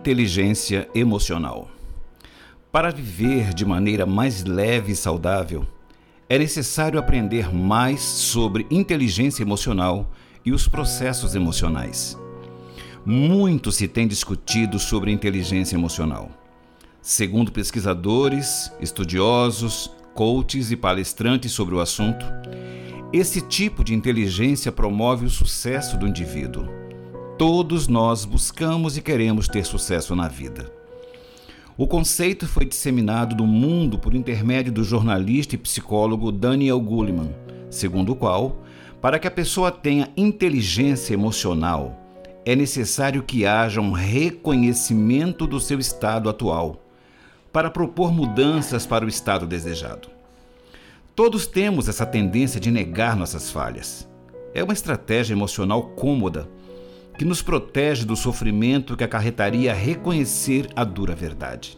Inteligência emocional. Para viver de maneira mais leve e saudável, é necessário aprender mais sobre inteligência emocional e os processos emocionais. Muito se tem discutido sobre inteligência emocional. Segundo pesquisadores, estudiosos, coaches e palestrantes sobre o assunto, esse tipo de inteligência promove o sucesso do indivíduo. Todos nós buscamos e queremos ter sucesso na vida. O conceito foi disseminado no mundo por intermédio do jornalista e psicólogo Daniel Goleman, segundo o qual, para que a pessoa tenha inteligência emocional, é necessário que haja um reconhecimento do seu estado atual, para propor mudanças para o estado desejado. Todos temos essa tendência de negar nossas falhas. É uma estratégia emocional cômoda que nos protege do sofrimento que acarretaria reconhecer a dura verdade.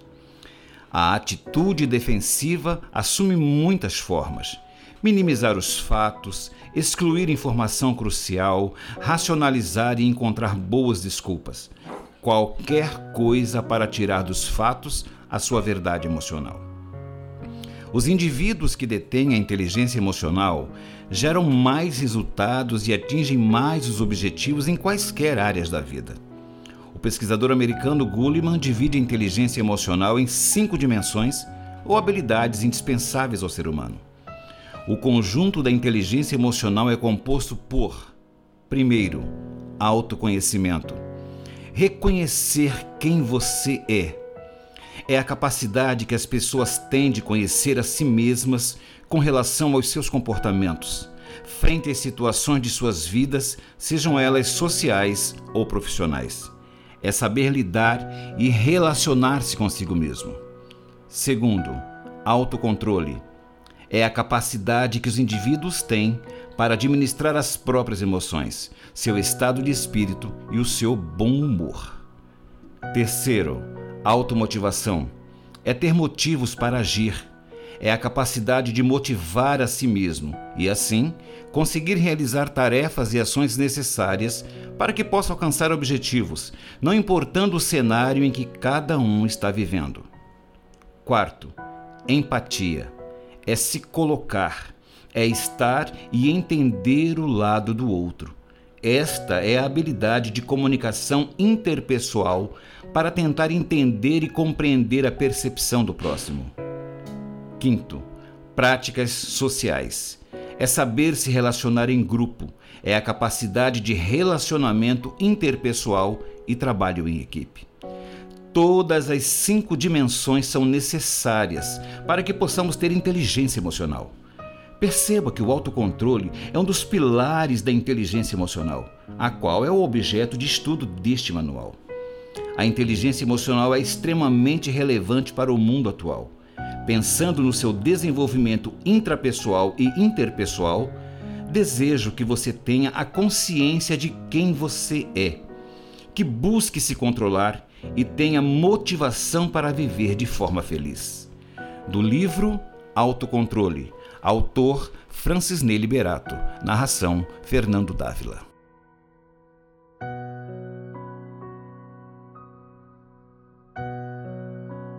A atitude defensiva assume muitas formas. Minimizar os fatos, excluir informação crucial, racionalizar e encontrar boas desculpas. Qualquer coisa para tirar dos fatos a sua verdade emocional. Os indivíduos que detêm a inteligência emocional geram mais resultados e atingem mais os objetivos em quaisquer áreas da vida. O pesquisador americano Gulliman divide a inteligência emocional em cinco dimensões ou habilidades indispensáveis ao ser humano. O conjunto da inteligência emocional é composto por, primeiro, autoconhecimento. Reconhecer quem você é é a capacidade que as pessoas têm de conhecer a si mesmas com relação aos seus comportamentos, frente às situações de suas vidas, sejam elas sociais ou profissionais. É saber lidar e relacionar-se consigo mesmo. Segundo, autocontrole. É a capacidade que os indivíduos têm para administrar as próprias emoções, seu estado de espírito e o seu bom humor. Terceiro, Automotivação. É ter motivos para agir, é a capacidade de motivar a si mesmo e, assim, conseguir realizar tarefas e ações necessárias para que possa alcançar objetivos, não importando o cenário em que cada um está vivendo. Quarto, empatia. É se colocar, é estar e entender o lado do outro esta é a habilidade de comunicação interpessoal para tentar entender e compreender a percepção do próximo. Quinto, práticas sociais. É saber se relacionar em grupo, é a capacidade de relacionamento interpessoal e trabalho em equipe. Todas as cinco dimensões são necessárias para que possamos ter inteligência emocional. Perceba que o autocontrole é um dos pilares da inteligência emocional, a qual é o objeto de estudo deste manual. A inteligência emocional é extremamente relevante para o mundo atual. Pensando no seu desenvolvimento intrapessoal e interpessoal, desejo que você tenha a consciência de quem você é, que busque se controlar e tenha motivação para viver de forma feliz. Do livro Autocontrole Autor Francis Ney Liberato. Narração Fernando Dávila.